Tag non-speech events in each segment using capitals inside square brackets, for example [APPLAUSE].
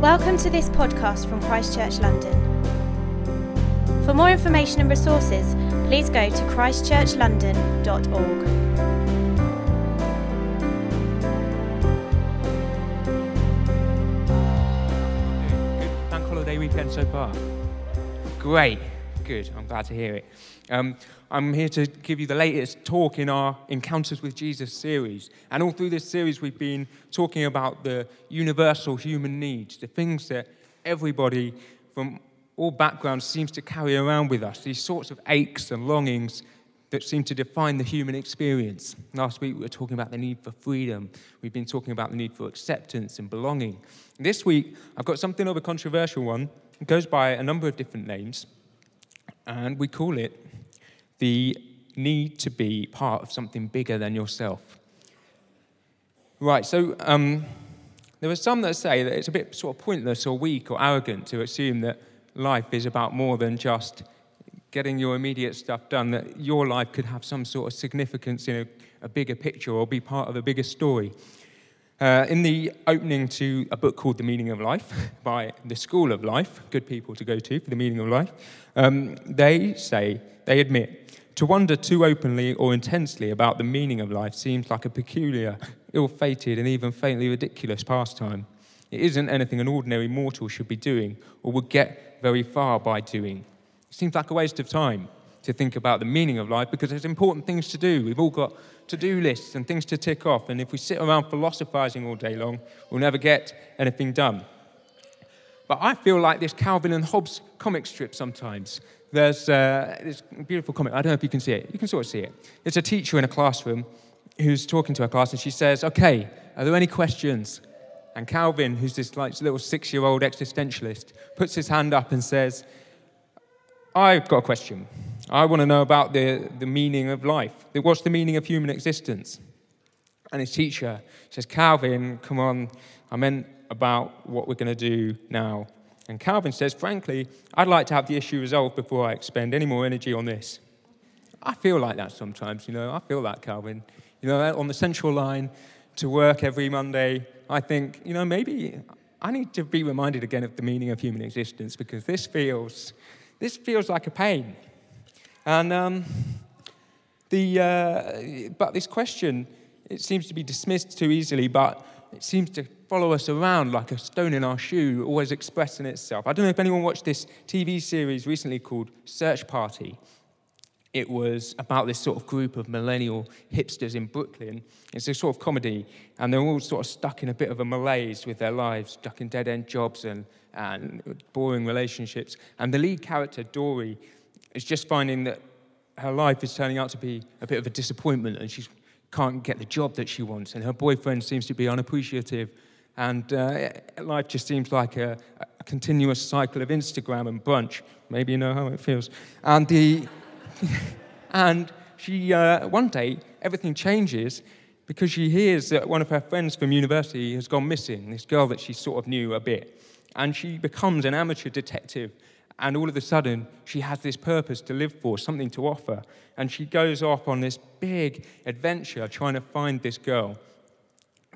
Welcome to this podcast from Christchurch London. For more information and resources, please go to christchurchlondon.org. Good bank holiday weekend so far? Great, good. I'm glad to hear it. Um, I'm here to give you the latest talk in our Encounters with Jesus series. And all through this series, we've been talking about the universal human needs, the things that everybody from all backgrounds seems to carry around with us, these sorts of aches and longings that seem to define the human experience. Last week, we were talking about the need for freedom. We've been talking about the need for acceptance and belonging. This week, I've got something of a controversial one. It goes by a number of different names, and we call it the need to be part of something bigger than yourself. Right, so um, there are some that say that it's a bit sort of pointless or weak or arrogant to assume that life is about more than just getting your immediate stuff done, that your life could have some sort of significance in a, a bigger picture or be part of a bigger story. Uh, in the opening to a book called The Meaning of Life [LAUGHS] by the School of Life, good people to go to for the meaning of life, um, they say, they admit to wonder too openly or intensely about the meaning of life seems like a peculiar, ill fated, and even faintly ridiculous pastime. It isn't anything an ordinary mortal should be doing or would get very far by doing. It seems like a waste of time to think about the meaning of life because there's important things to do. We've all got to do lists and things to tick off, and if we sit around philosophizing all day long, we'll never get anything done. But I feel like this Calvin and Hobbes comic strip sometimes there's uh, this beautiful comic. I don't know if you can see it. You can sort of see it. It's a teacher in a classroom who's talking to her class, and she says, "Okay, are there any questions?" And Calvin, who's this like little six-year-old existentialist, puts his hand up and says, "I've got a question. I want to know about the, the meaning of life. What's the meaning of human existence?" And his teacher says, "Calvin, come on. I meant about what we're going to do now." And Calvin says, frankly, I'd like to have the issue resolved before I expend any more energy on this. I feel like that sometimes, you know. I feel that, Calvin. You know, on the central line to work every Monday, I think, you know, maybe I need to be reminded again of the meaning of human existence because this feels, this feels like a pain. And um, the, uh, but this question, it seems to be dismissed too easily, but it seems to follow us around like a stone in our shoe, always expressing itself. I don't know if anyone watched this TV series recently called Search Party. It was about this sort of group of millennial hipsters in Brooklyn. It's a sort of comedy, and they're all sort of stuck in a bit of a malaise with their lives, stuck in dead end jobs and, and boring relationships. And the lead character, Dory, is just finding that her life is turning out to be a bit of a disappointment, and she can't get the job that she wants, and her boyfriend seems to be unappreciative, and uh, life just seems like a, a, continuous cycle of Instagram and brunch. Maybe you know how it feels. And the [LAUGHS] and she uh, one day everything changes because she hears that one of her friends from university has gone missing. This girl that she sort of knew a bit, and she becomes an amateur detective and all of a sudden, she has this purpose to live for, something to offer. And she goes off on this big adventure trying to find this girl.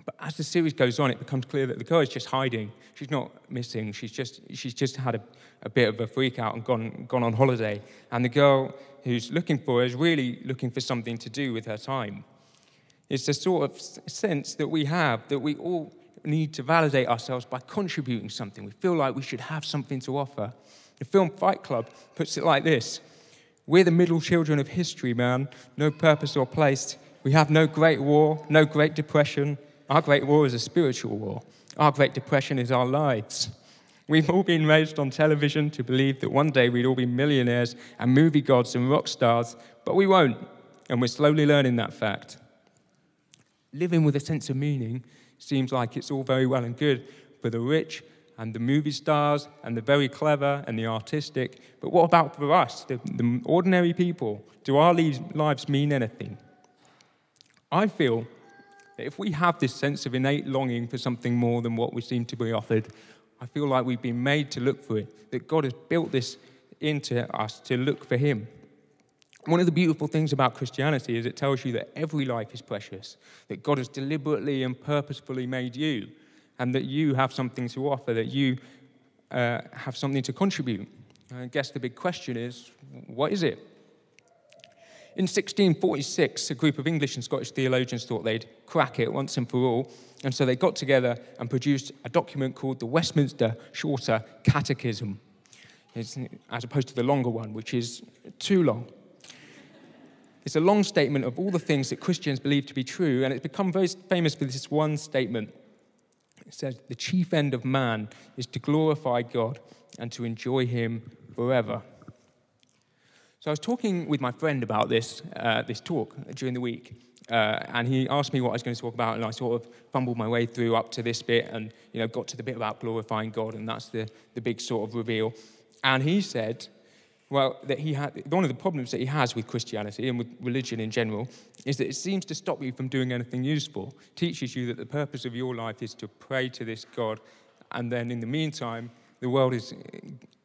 But as the series goes on, it becomes clear that the girl is just hiding. She's not missing. She's just, she's just had a, a bit of a freak out and gone, gone on holiday. And the girl who's looking for her is really looking for something to do with her time. It's the sort of sense that we have that we all need to validate ourselves by contributing something. We feel like we should have something to offer. The film Fight Club puts it like this We're the middle children of history, man. No purpose or place. We have no great war, no great depression. Our great war is a spiritual war. Our great depression is our lives. We've all been raised on television to believe that one day we'd all be millionaires and movie gods and rock stars, but we won't, and we're slowly learning that fact. Living with a sense of meaning seems like it's all very well and good for the rich and the movie stars and the very clever and the artistic. But what about for us, the, the ordinary people? Do our lives mean anything? I feel that if we have this sense of innate longing for something more than what we seem to be offered, I feel like we've been made to look for it, that God has built this into us to look for Him. One of the beautiful things about Christianity is it tells you that every life is precious, that God has deliberately and purposefully made you and that you have something to offer, that you uh, have something to contribute. I guess the big question is what is it? In 1646, a group of English and Scottish theologians thought they'd crack it once and for all, and so they got together and produced a document called the Westminster Shorter Catechism, as opposed to the longer one, which is too long. It's a long statement of all the things that Christians believe to be true, and it's become very famous for this one statement. It says, The chief end of man is to glorify God and to enjoy Him forever. So I was talking with my friend about this, uh, this talk during the week, uh, and he asked me what I was going to talk about, and I sort of fumbled my way through up to this bit and you know, got to the bit about glorifying God, and that's the, the big sort of reveal. And he said, well, that he had, one of the problems that he has with Christianity and with religion in general is that it seems to stop you from doing anything useful. It teaches you that the purpose of your life is to pray to this God, and then in the meantime, the world is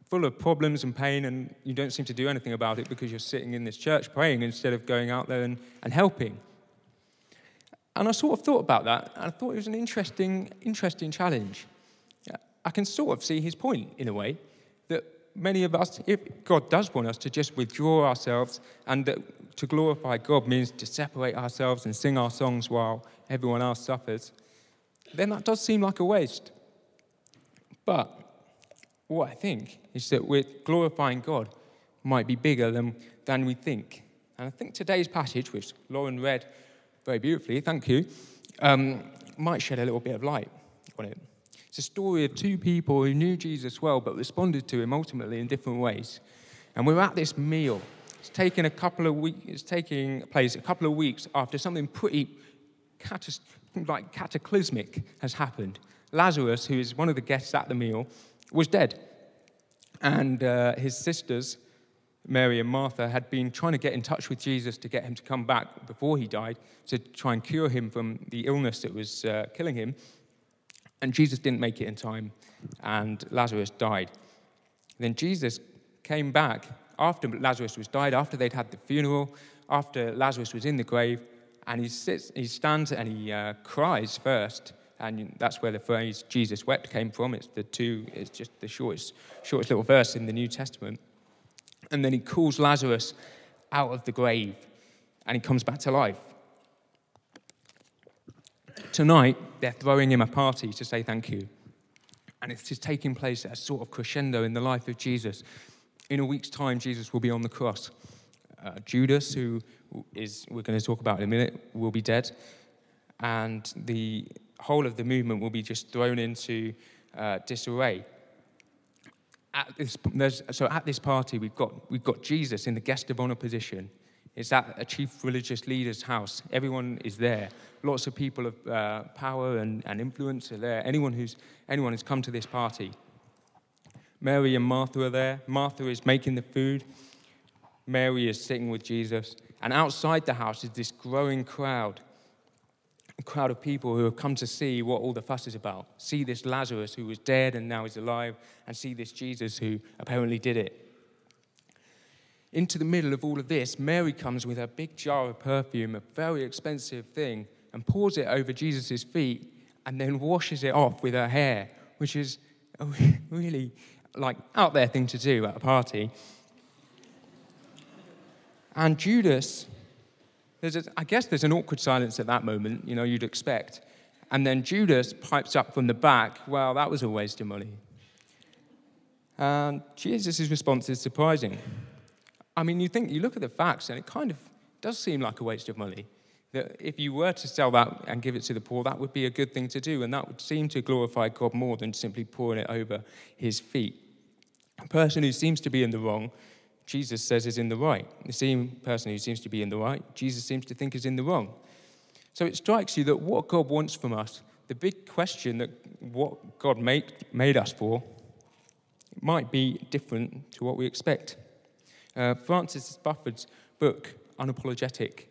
full of problems and pain, and you don't seem to do anything about it because you're sitting in this church praying instead of going out there and, and helping. And I sort of thought about that, and I thought it was an interesting, interesting challenge. I can sort of see his point in a way many of us, if God does want us to just withdraw ourselves and to glorify God means to separate ourselves and sing our songs while everyone else suffers, then that does seem like a waste. But what I think is that we're glorifying God might be bigger than, than we think. And I think today's passage, which Lauren read very beautifully, thank you, um, might shed a little bit of light on it. It's a story of two people who knew Jesus well but responded to him ultimately in different ways. And we're at this meal. It's taking a couple of weeks, it's taking place a couple of weeks after something pretty like cataclysmic has happened. Lazarus, who is one of the guests at the meal, was dead. And uh, his sisters, Mary and Martha, had been trying to get in touch with Jesus to get him to come back before he died to try and cure him from the illness that was uh, killing him. And Jesus didn't make it in time, and Lazarus died. Then Jesus came back after Lazarus was died, after they'd had the funeral, after Lazarus was in the grave, and he, sits, he stands and he uh, cries first and that's where the phrase Jesus wept came from. It's the two, it's just the shortest, shortest little verse in the New Testament. And then he calls Lazarus out of the grave and he comes back to life. Tonight, they're throwing him a party to say thank you. And it's just taking place as a sort of crescendo in the life of Jesus. In a week's time, Jesus will be on the cross. Uh, Judas, who is, we're going to talk about in a minute, will be dead. And the whole of the movement will be just thrown into uh, disarray. At this, so at this party, we've got, we've got Jesus in the guest of honor position. It's at a chief religious leader's house. Everyone is there. Lots of people of uh, power and, and influence are there. Anyone who's, anyone who's come to this party. Mary and Martha are there. Martha is making the food. Mary is sitting with Jesus. And outside the house is this growing crowd a crowd of people who have come to see what all the fuss is about. See this Lazarus who was dead and now is alive, and see this Jesus who apparently did it. Into the middle of all of this, Mary comes with a big jar of perfume, a very expensive thing, and pours it over Jesus' feet and then washes it off with her hair, which is a [LAUGHS] really like out there thing to do at a party. And Judas there's a, I guess there's an awkward silence at that moment, you know, you'd expect. And then Judas pipes up from the back, well, that was a waste of money. And Jesus' response is surprising. I mean, you think, you look at the facts, and it kind of does seem like a waste of money. That if you were to sell that and give it to the poor, that would be a good thing to do, and that would seem to glorify God more than simply pouring it over his feet. A person who seems to be in the wrong Jesus says is in the right. The same person who seems to be in the right, Jesus seems to think is in the wrong. So it strikes you that what God wants from us, the big question that what God made, made us for, might be different to what we expect. Uh, Francis Spufford's book, Unapologetic,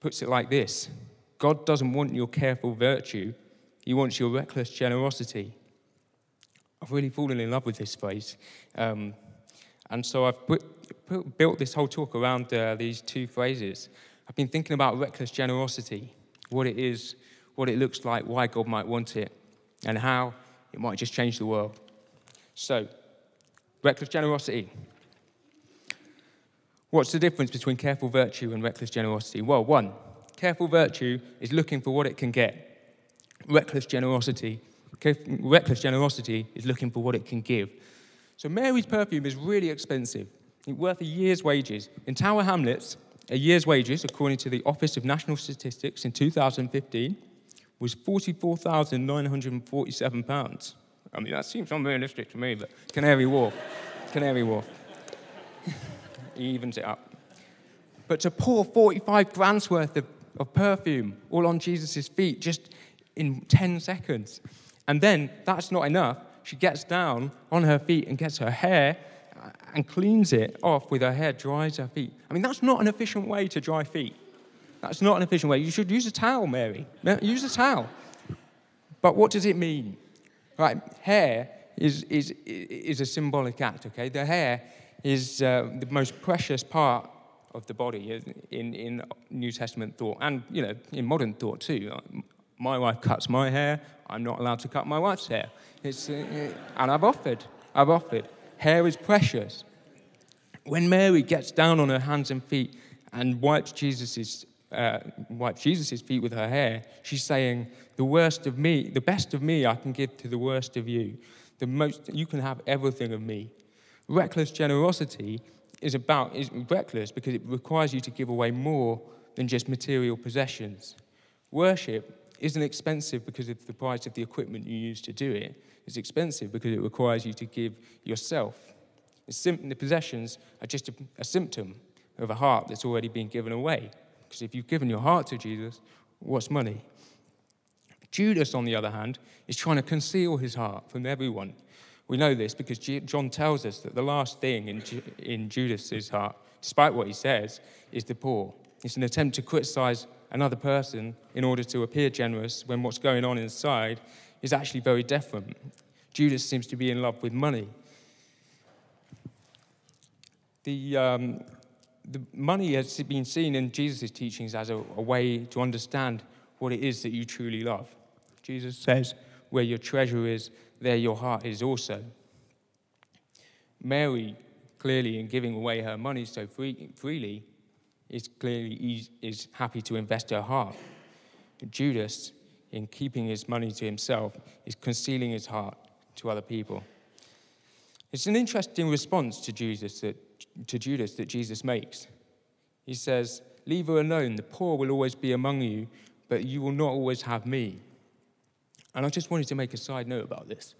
puts it like this God doesn't want your careful virtue, He wants your reckless generosity. I've really fallen in love with this phrase. Um, and so I've put, put, built this whole talk around uh, these two phrases. I've been thinking about reckless generosity, what it is, what it looks like, why God might want it. and how it might just change the world. So, reckless generosity. What's the difference between careful virtue and reckless generosity? Well, one, careful virtue is looking for what it can get. Reckless generosity, reckless generosity is looking for what it can give. So Mary's perfume is really expensive, it's worth a year's wages. In Tower Hamlets, a year's wages, according to the Office of National Statistics in 2015, was £44,947. I mean, that seems unrealistic to me, but Canary Wharf, Canary Wharf. [LAUGHS] evens it up. But to pour 45 grand's worth of, of perfume all on Jesus' feet just in 10 seconds. And then that's not enough. She gets down on her feet and gets her hair uh, and cleans it off with her hair, dries her feet. I mean, that's not an efficient way to dry feet. That's not an efficient way. You should use a towel, Mary. Use a towel. But what does it mean? Right, hair is, is, is a symbolic act, okay? The hair is uh, the most precious part of the body in, in New Testament thought and, you know, in modern thought too. My wife cuts my hair. I'm not allowed to cut my wife's hair. It's, uh, and I've offered. I've offered. Hair is precious. When Mary gets down on her hands and feet and wipes Jesus' uh, wipes Jesus' feet with her hair, she's saying, The worst of me, the best of me, I can give to the worst of you. The most, you can have everything of me. Reckless generosity is about is reckless because it requires you to give away more than just material possessions. Worship isn't expensive because of the price of the equipment you use to do it. It's expensive because it requires you to give yourself. The possessions are just a, a symptom of a heart that's already been given away. Because if you've given your heart to Jesus, what's money? Judas, on the other hand, is trying to conceal his heart from everyone. We know this because John tells us that the last thing in, in Judas's heart, despite what he says, is the poor. It's an attempt to criticize another person in order to appear generous when what's going on inside is actually very different. Judas seems to be in love with money. The, um, the money has been seen in Jesus' teachings as a, a way to understand what it is that you truly love. Jesus says, Where your treasure is, there your heart is also. Mary, clearly, in giving away her money so free, freely, is clearly is happy to invest her heart. Judas, in keeping his money to himself, is concealing his heart to other people. It's an interesting response to Jesus that to Judas that Jesus makes. He says, Leave her alone. The poor will always be among you, but you will not always have me. And I just wanted to make a side note about this.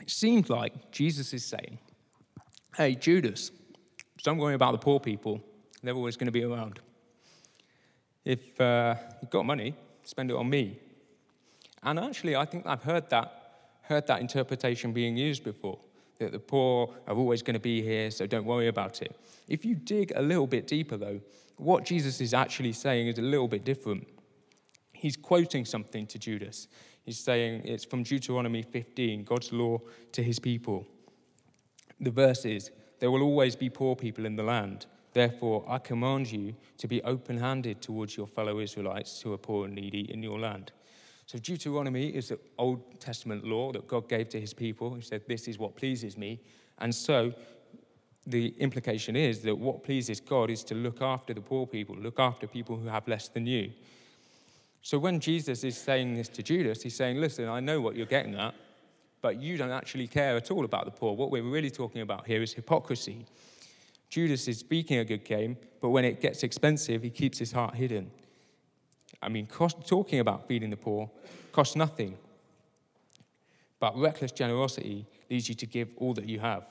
It seems like Jesus is saying, Hey, Judas, don't worry about the poor people. They're always going to be around. If uh, you've got money, spend it on me. And actually, I think I've heard that, heard that interpretation being used before that the poor are always going to be here, so don't worry about it. If you dig a little bit deeper, though, what Jesus is actually saying is a little bit different. He's quoting something to Judas. He's saying it's from Deuteronomy 15, God's law to his people. The verse is, There will always be poor people in the land. Therefore, I command you to be open handed towards your fellow Israelites who are poor and needy in your land. So Deuteronomy is the Old Testament law that God gave to his people. He said, This is what pleases me. And so the implication is that what pleases God is to look after the poor people, look after people who have less than you. So when Jesus is saying this to Judas, he's saying, Listen, I know what you're getting at, but you don't actually care at all about the poor. What we're really talking about here is hypocrisy. Judas is speaking a good game, but when it gets expensive, he keeps his heart hidden. I mean, cost, talking about feeding the poor costs nothing. But reckless generosity leads you to give all that you have.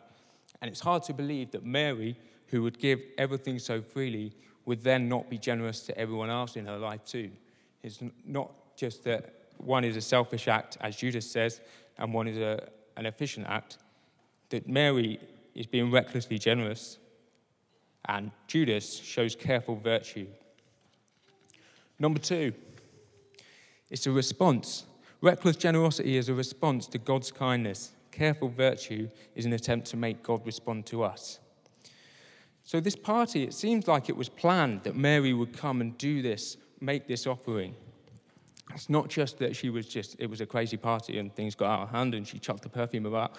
And it's hard to believe that Mary, who would give everything so freely, would then not be generous to everyone else in her life too. It's not just that one is a selfish act, as Judas says, and one is a, an efficient act, that Mary is being recklessly generous, and Judas shows careful virtue. Number two, it's a response. Reckless generosity is a response to God's kindness. Careful virtue is an attempt to make God respond to us. So, this party, it seems like it was planned that Mary would come and do this, make this offering. It's not just that she was just, it was a crazy party and things got out of hand and she chucked the perfume about.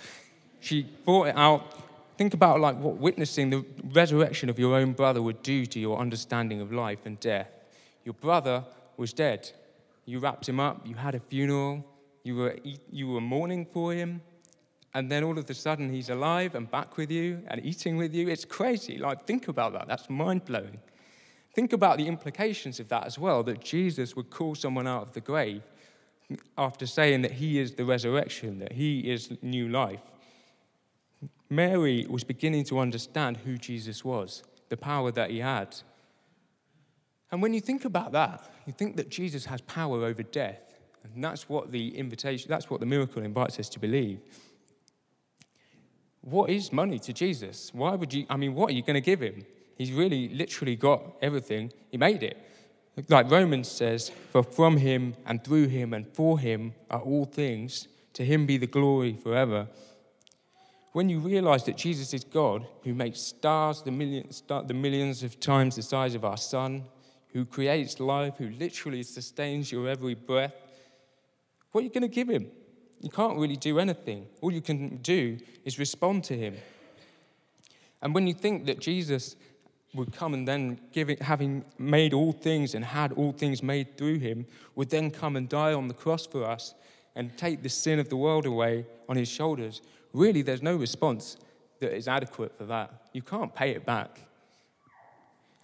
She brought it out. Think about like what witnessing the resurrection of your own brother would do to your understanding of life and death. Your brother was dead. You wrapped him up, you had a funeral, you were, you were mourning for him, and then all of a sudden he's alive and back with you and eating with you. It's crazy. Like, think about that. That's mind blowing. Think about the implications of that as well that Jesus would call someone out of the grave after saying that he is the resurrection, that he is new life. Mary was beginning to understand who Jesus was, the power that he had. And when you think about that, you think that Jesus has power over death. And that's what the invitation, that's what the miracle invites us to believe. What is money to Jesus? Why would you, I mean, what are you going to give him? He's really literally got everything. He made it. Like Romans says, for from him and through him and for him are all things. To him be the glory forever. When you realize that Jesus is God, who makes stars the millions, the millions of times the size of our sun, who creates life, who literally sustains your every breath, what are you going to give him? You can't really do anything. All you can do is respond to him. And when you think that Jesus would come and then, giving, having made all things and had all things made through him, would then come and die on the cross for us and take the sin of the world away on his shoulders. Really, there's no response that is adequate for that. You can't pay it back.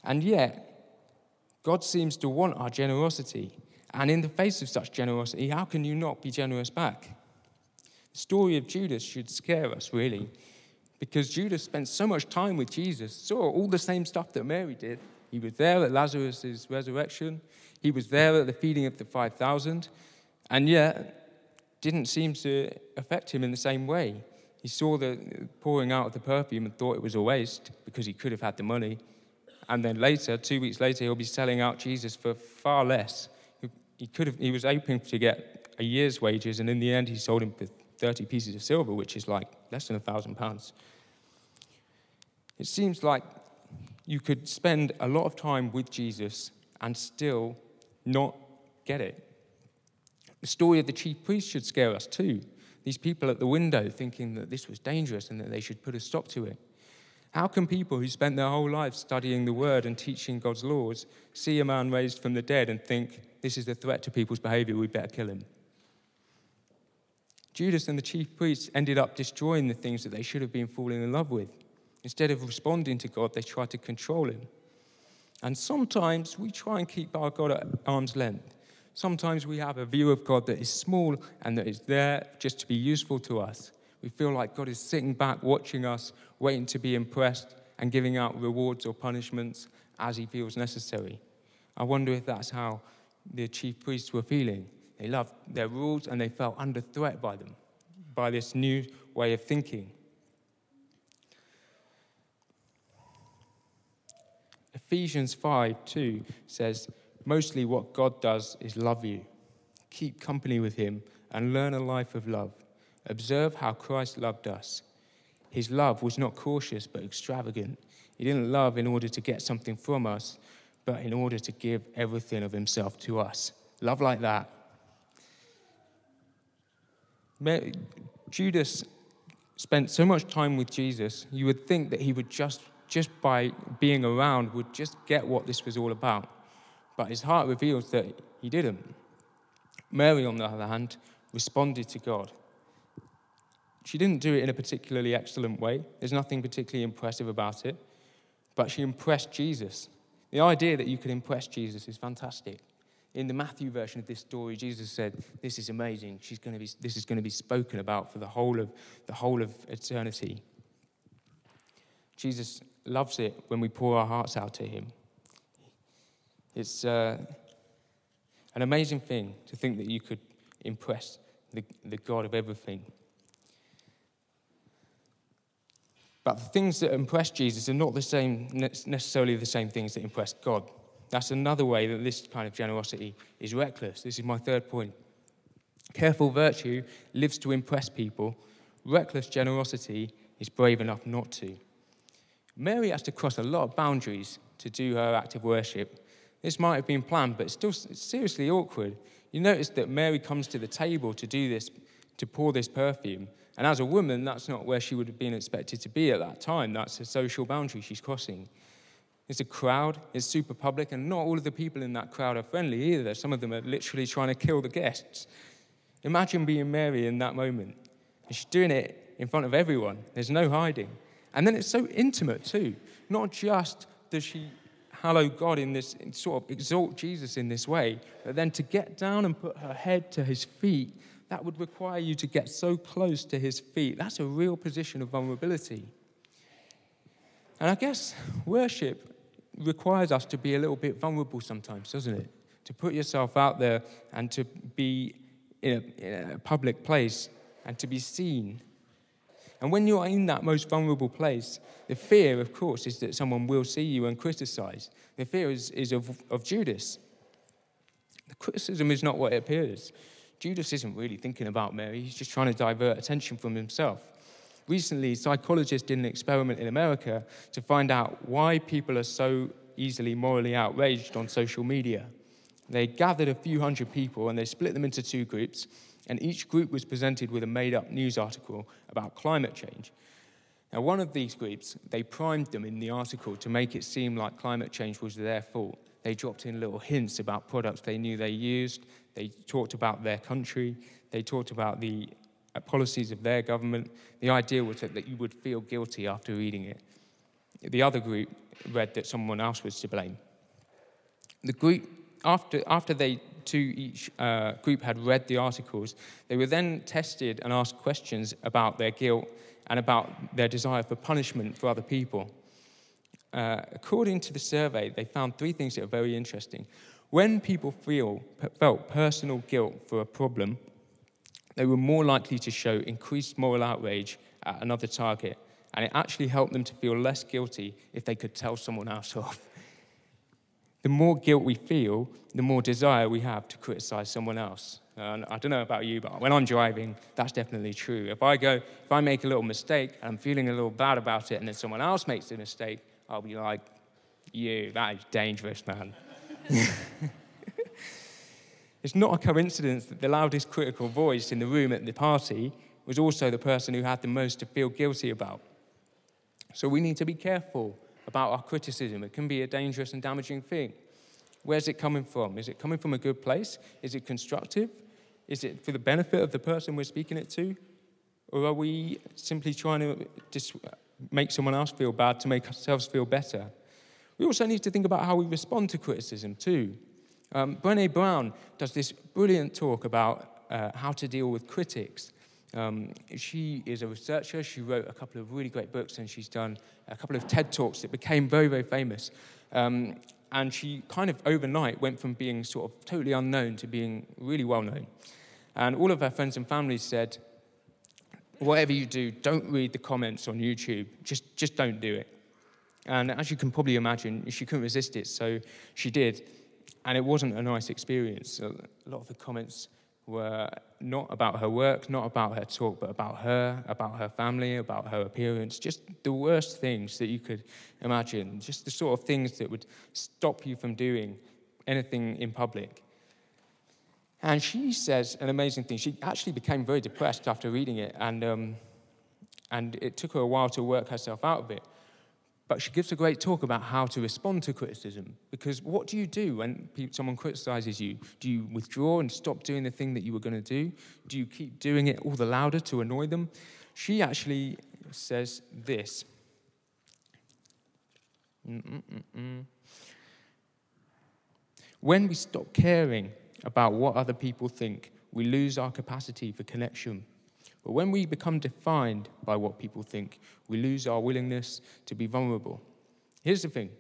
And yet, God seems to want our generosity. And in the face of such generosity, how can you not be generous back? The story of Judas should scare us, really because Judas spent so much time with Jesus, saw all the same stuff that Mary did. He was there at Lazarus' resurrection, he was there at the feeding of the 5,000, and yet didn't seem to affect him in the same way. He saw the pouring out of the perfume and thought it was a waste because he could have had the money. And then later, two weeks later, he'll be selling out Jesus for far less. He, could have, he was hoping to get a year's wages, and in the end, he sold him for 30 pieces of silver, which is like less than a thousand pounds. It seems like you could spend a lot of time with Jesus and still not get it. The story of the chief priest should scare us too. These people at the window thinking that this was dangerous and that they should put a stop to it. How can people who spent their whole lives studying the word and teaching God's laws see a man raised from the dead and think, this is a threat to people's behavior, We'd better kill him? Judas and the chief priests ended up destroying the things that they should have been falling in love with. Instead of responding to God, they tried to control him. And sometimes we try and keep our God at arm's length. Sometimes we have a view of God that is small and that is there just to be useful to us. We feel like God is sitting back, watching us, waiting to be impressed, and giving out rewards or punishments as he feels necessary. I wonder if that's how the chief priests were feeling. They loved their rules and they felt under threat by them, by this new way of thinking. Ephesians 5 2 says, Mostly what God does is love you. Keep company with Him and learn a life of love. Observe how Christ loved us. His love was not cautious but extravagant. He didn't love in order to get something from us, but in order to give everything of Himself to us. Love like that Judas spent so much time with Jesus, you would think that he would just, just by being around, would just get what this was all about. But his heart reveals that he didn't. Mary, on the other hand, responded to God. She didn't do it in a particularly excellent way. There's nothing particularly impressive about it. But she impressed Jesus. The idea that you could impress Jesus is fantastic in the Matthew version of this story, Jesus said, "This is amazing. She's going to be, this is going to be spoken about for the whole of the whole of eternity." Jesus loves it when we pour our hearts out to Him. It's uh, an amazing thing to think that you could impress the, the God of everything. But the things that impress Jesus are not the same, necessarily the same things that impress God. That's another way that this kind of generosity is reckless. This is my third point. Careful virtue lives to impress people, reckless generosity is brave enough not to. Mary has to cross a lot of boundaries to do her act of worship. This might have been planned, but it's still seriously awkward. You notice that Mary comes to the table to do this, to pour this perfume. And as a woman, that's not where she would have been expected to be at that time. That's a social boundary she's crossing. It's a crowd, it's super public, and not all of the people in that crowd are friendly either. Some of them are literally trying to kill the guests. Imagine being Mary in that moment. And she's doing it in front of everyone, there's no hiding. And then it's so intimate too. Not just does she hallow God in this, sort of exalt Jesus in this way, but then to get down and put her head to his feet, that would require you to get so close to his feet. That's a real position of vulnerability. And I guess worship requires us to be a little bit vulnerable sometimes, doesn't it? To put yourself out there and to be in a, in a public place and to be seen. And when you're in that most vulnerable place, the fear, of course, is that someone will see you and criticize. The fear is, is of, of Judas. The criticism is not what it appears. Judas isn't really thinking about Mary, he's just trying to divert attention from himself. Recently, psychologists did an experiment in America to find out why people are so easily morally outraged on social media. They gathered a few hundred people and they split them into two groups, and each group was presented with a made up news article about climate change. Now, one of these groups, they primed them in the article to make it seem like climate change was their fault. They dropped in little hints about products they knew they used, they talked about their country, they talked about the policies of their government. The idea was that, that you would feel guilty after reading it. The other group read that someone else was to blame. The group, after, after they two each uh, group had read the articles, they were then tested and asked questions about their guilt and about their desire for punishment for other people. Uh, according to the survey, they found three things that are very interesting. When people feel, felt personal guilt for a problem, they were more likely to show increased moral outrage at another target, and it actually helped them to feel less guilty if they could tell someone else [LAUGHS] off. The more guilt we feel, the more desire we have to criticize someone else. And I don't know about you, but when I'm driving, that's definitely true. If I go, if I make a little mistake and I'm feeling a little bad about it, and then someone else makes a mistake, I'll be like, "You, that is dangerous, man." [LAUGHS] It's not a coincidence that the loudest critical voice in the room at the party was also the person who had the most to feel guilty about. So we need to be careful about our criticism. It can be a dangerous and damaging thing. Where's it coming from? Is it coming from a good place? Is it constructive? Is it for the benefit of the person we're speaking it to? Or are we simply trying to dis- make someone else feel bad to make ourselves feel better? We also need to think about how we respond to criticism, too. Um, Brene Brown does this brilliant talk about uh, how to deal with critics. Um, she is a researcher. She wrote a couple of really great books, and she's done a couple of TED Talks that became very, very famous. Um, and she kind of overnight went from being sort of totally unknown to being really well known. And all of her friends and family said, whatever you do, don't read the comments on YouTube. Just, just don't do it. And as you can probably imagine, she couldn't resist it, so she did and it wasn't a nice experience. A lot of the comments were not about her work, not about her talk, but about her, about her family, about her appearance, just the worst things that you could imagine, just the sort of things that would stop you from doing anything in public. And she says an amazing thing. She actually became very depressed after reading it, and, um, and it took her a while to work herself out of it. But she gives a great talk about how to respond to criticism. Because what do you do when someone criticizes you? Do you withdraw and stop doing the thing that you were going to do? Do you keep doing it all the louder to annoy them? She actually says this. Mm-mm-mm. When we stop caring about what other people think, we lose our capacity for connection but when we become defined by what people think, we lose our willingness to be vulnerable. Here's the thing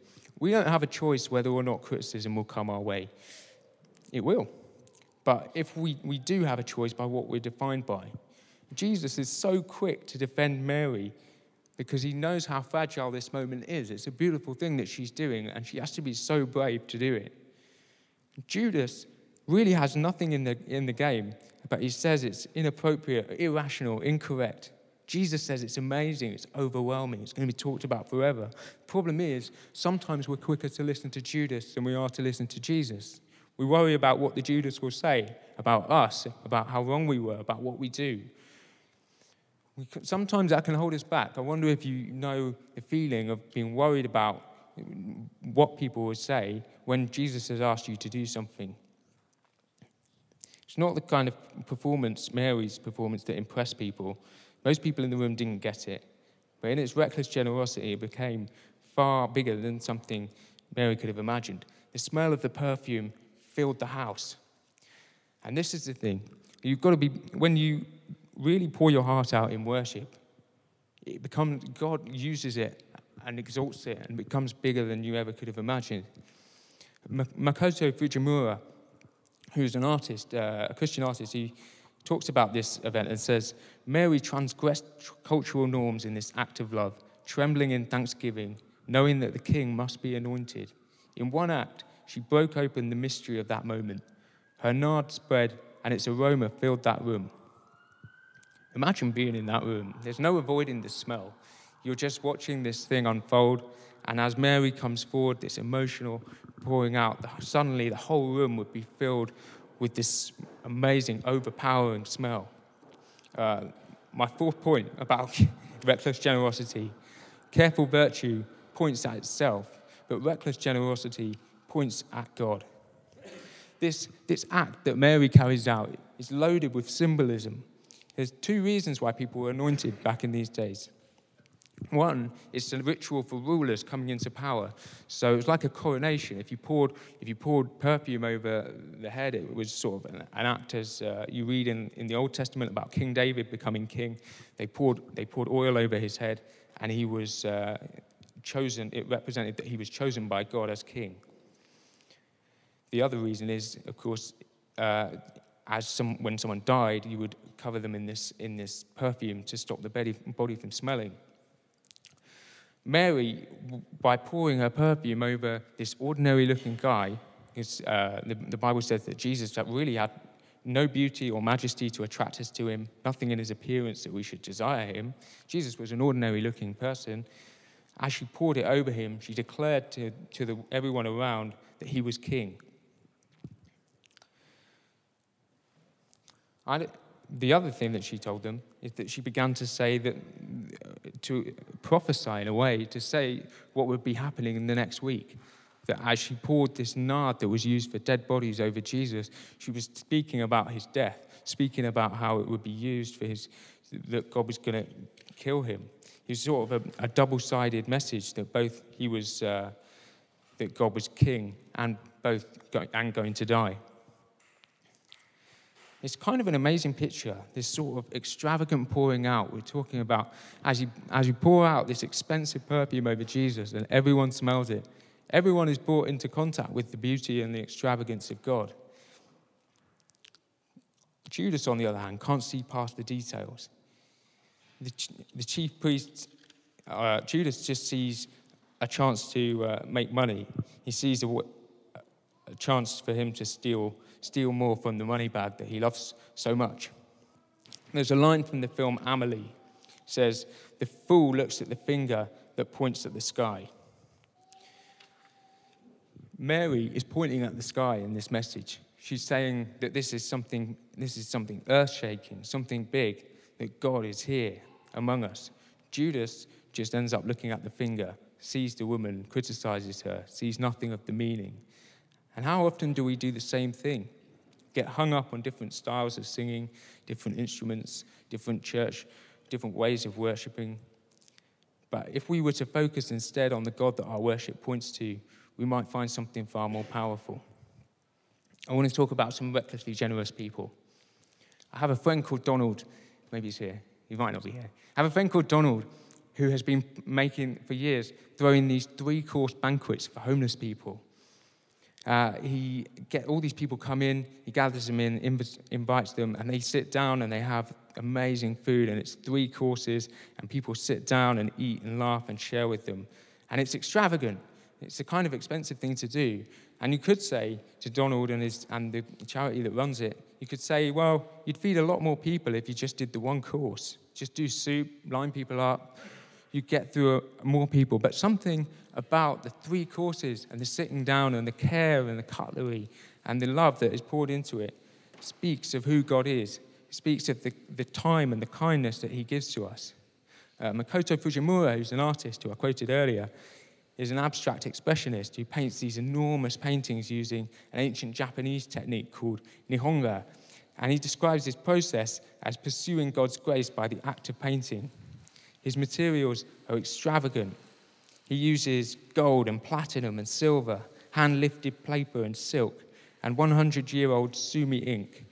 we don't have a choice whether or not criticism will come our way. It will. But if we, we do have a choice by what we're defined by, Jesus is so quick to defend Mary because he knows how fragile this moment is. It's a beautiful thing that she's doing, and she has to be so brave to do it. Judas really has nothing in the, in the game, but he says it's inappropriate, irrational, incorrect. Jesus says it's amazing, it's overwhelming, it's going to be talked about forever. Problem is, sometimes we're quicker to listen to Judas than we are to listen to Jesus. We worry about what the Judas will say about us, about how wrong we were, about what we do. We sometimes that can hold us back. I wonder if you know the feeling of being worried about what people will say when Jesus has asked you to do something. It's not the kind of performance, Mary's performance, that impressed people. Most people in the room didn't get it. But in its reckless generosity, it became far bigger than something Mary could have imagined. The smell of the perfume filled the house. And this is the thing you've got to be, when you really pour your heart out in worship, it becomes, God uses it and exalts it and becomes bigger than you ever could have imagined. Makoto Fujimura, who's an artist, uh, a Christian artist, he talks about this event and says, Mary transgressed cultural norms in this act of love, trembling in thanksgiving, knowing that the king must be anointed. In one act, she broke open the mystery of that moment. Her nard spread and its aroma filled that room. Imagine being in that room. There's no avoiding the smell. You're just watching this thing unfold, and as Mary comes forward, this emotional pouring out, suddenly the whole room would be filled with this amazing, overpowering smell. Uh, my fourth point about [LAUGHS] reckless generosity careful virtue points at itself, but reckless generosity points at God. This, this act that Mary carries out is loaded with symbolism. There's two reasons why people were anointed back in these days. One is the ritual for rulers coming into power. So it was like a coronation. If you poured, if you poured perfume over the head, it was sort of an, an act as uh, you read in, in the Old Testament about King David becoming king. They poured, they poured oil over his head, and he was uh, chosen. It represented that he was chosen by God as king. The other reason is, of course, uh, as some, when someone died, you would cover them in this, in this perfume to stop the body from smelling. Mary, by pouring her perfume over this ordinary looking guy, is, uh, the, the, Bible says that Jesus really had no beauty or majesty to attract us to him, nothing in his appearance that we should desire him. Jesus was an ordinary looking person. As she poured it over him, she declared to, to the, everyone around that he was king. The other thing that she told them is that she began to say that, to prophesy in a way, to say what would be happening in the next week. That as she poured this nard that was used for dead bodies over Jesus, she was speaking about his death, speaking about how it would be used for his, that God was going to kill him. It was sort of a, a double sided message that both he was, uh, that God was king and both go, and going to die. It's kind of an amazing picture, this sort of extravagant pouring out. We're talking about as you, as you pour out this expensive perfume over Jesus and everyone smells it, everyone is brought into contact with the beauty and the extravagance of God. Judas, on the other hand, can't see past the details. The, the chief priest, uh, Judas, just sees a chance to uh, make money. He sees a, a chance for him to steal steal more from the money bag that he loves so much. There's a line from the film Amelie. Says, The fool looks at the finger that points at the sky. Mary is pointing at the sky in this message. She's saying that this is something, this is something earth-shaking, something big, that God is here among us. Judas just ends up looking at the finger, sees the woman, criticizes her, sees nothing of the meaning. And how often do we do the same thing? Get hung up on different styles of singing, different instruments, different church, different ways of worshipping. But if we were to focus instead on the God that our worship points to, we might find something far more powerful. I want to talk about some recklessly generous people. I have a friend called Donald, maybe he's here, he might not be here. I have a friend called Donald who has been making, for years, throwing these three course banquets for homeless people. Uh, he get all these people come in, he gathers them in, inv- invites them, and they sit down and they have amazing food, and it's three courses, and people sit down and eat and laugh and share with them, and it's extravagant. It's a kind of expensive thing to do, and you could say to Donald and his and the charity that runs it, you could say, well, you'd feed a lot more people if you just did the one course, just do soup, line people up, you get through more people. But something about the three courses and the sitting down and the care and the cutlery and the love that is poured into it speaks of who God is, it speaks of the, the time and the kindness that He gives to us. Uh, Makoto Fujimura, who's an artist who I quoted earlier, is an abstract expressionist who paints these enormous paintings using an ancient Japanese technique called Nihonga. And he describes this process as pursuing God's grace by the act of painting. His materials are extravagant. He uses gold and platinum and silver, hand lifted paper and silk, and 100 year old sumi ink,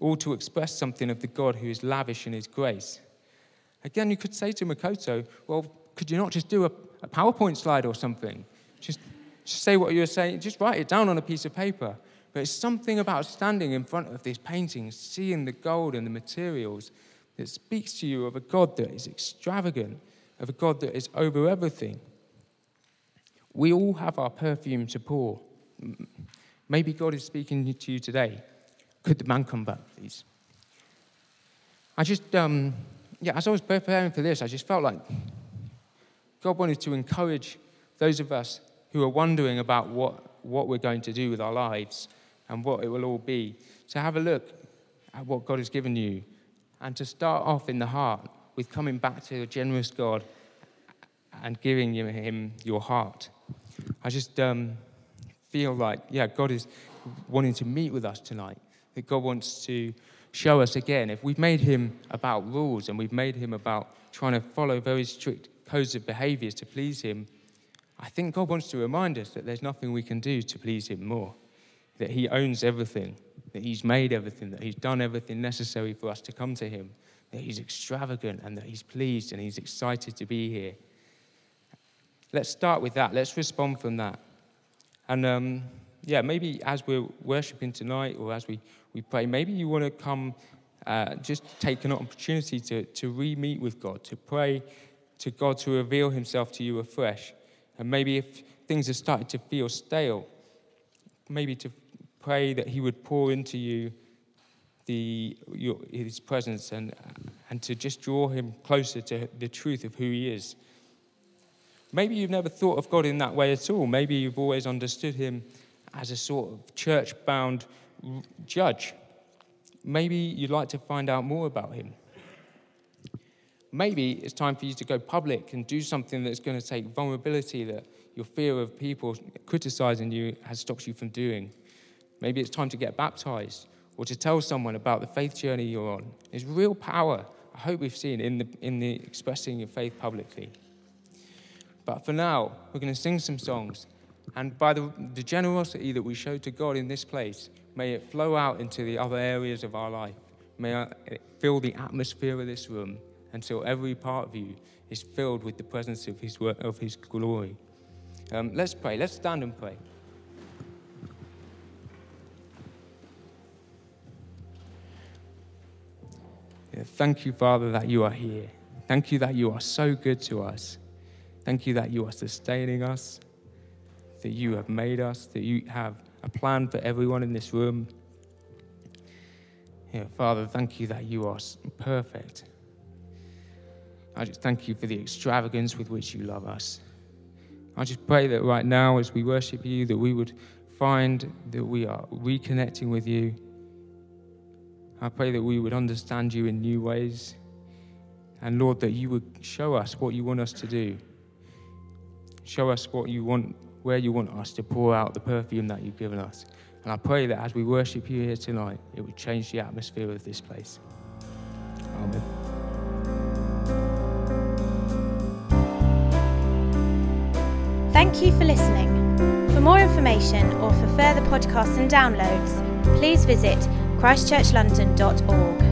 all to express something of the God who is lavish in his grace. Again, you could say to Makoto, well, could you not just do a, a PowerPoint slide or something? Just, just say what you're saying, just write it down on a piece of paper. But it's something about standing in front of this painting, seeing the gold and the materials that speaks to you of a God that is extravagant, of a God that is over everything. We all have our perfume to pour. Maybe God is speaking to you today. Could the man come back, please? I just, um, yeah, as I was preparing for this, I just felt like God wanted to encourage those of us who are wondering about what, what we're going to do with our lives and what it will all be, to have a look at what God has given you and to start off in the heart with coming back to a generous God and giving Him your heart. I just um, feel like, yeah, God is wanting to meet with us tonight, that God wants to show us again. If we've made Him about rules and we've made Him about trying to follow very strict codes of behaviors to please Him, I think God wants to remind us that there's nothing we can do to please Him more, that He owns everything, that He's made everything, that He's done everything necessary for us to come to Him, that He's extravagant and that He's pleased and He's excited to be here. Let's start with that. Let's respond from that. And um, yeah, maybe as we're worshiping tonight or as we, we pray, maybe you want to come, uh, just take an opportunity to, to re meet with God, to pray to God to reveal Himself to you afresh. And maybe if things are starting to feel stale, maybe to pray that He would pour into you the, your, His presence and, and to just draw Him closer to the truth of who He is. Maybe you've never thought of God in that way at all. Maybe you've always understood him as a sort of church bound judge. Maybe you'd like to find out more about him. Maybe it's time for you to go public and do something that's going to take vulnerability that your fear of people criticizing you has stopped you from doing. Maybe it's time to get baptized or to tell someone about the faith journey you're on. There's real power, I hope we've seen, in the, in the expressing your faith publicly. But for now, we're going to sing some songs. And by the, the generosity that we show to God in this place, may it flow out into the other areas of our life. May it fill the atmosphere of this room until every part of you is filled with the presence of His, of his glory. Um, let's pray. Let's stand and pray. Thank you, Father, that you are here. Thank you that you are so good to us. Thank you that you are sustaining us, that you have made us, that you have a plan for everyone in this room. Yeah, Father, thank you that you are perfect. I just thank you for the extravagance with which you love us. I just pray that right now, as we worship you, that we would find that we are reconnecting with you. I pray that we would understand you in new ways. And Lord, that you would show us what you want us to do. Show us what you want, where you want us to pour out the perfume that you've given us. And I pray that as we worship you here tonight, it would change the atmosphere of this place. Amen. Thank you for listening. For more information or for further podcasts and downloads, please visit christchurchlondon.org.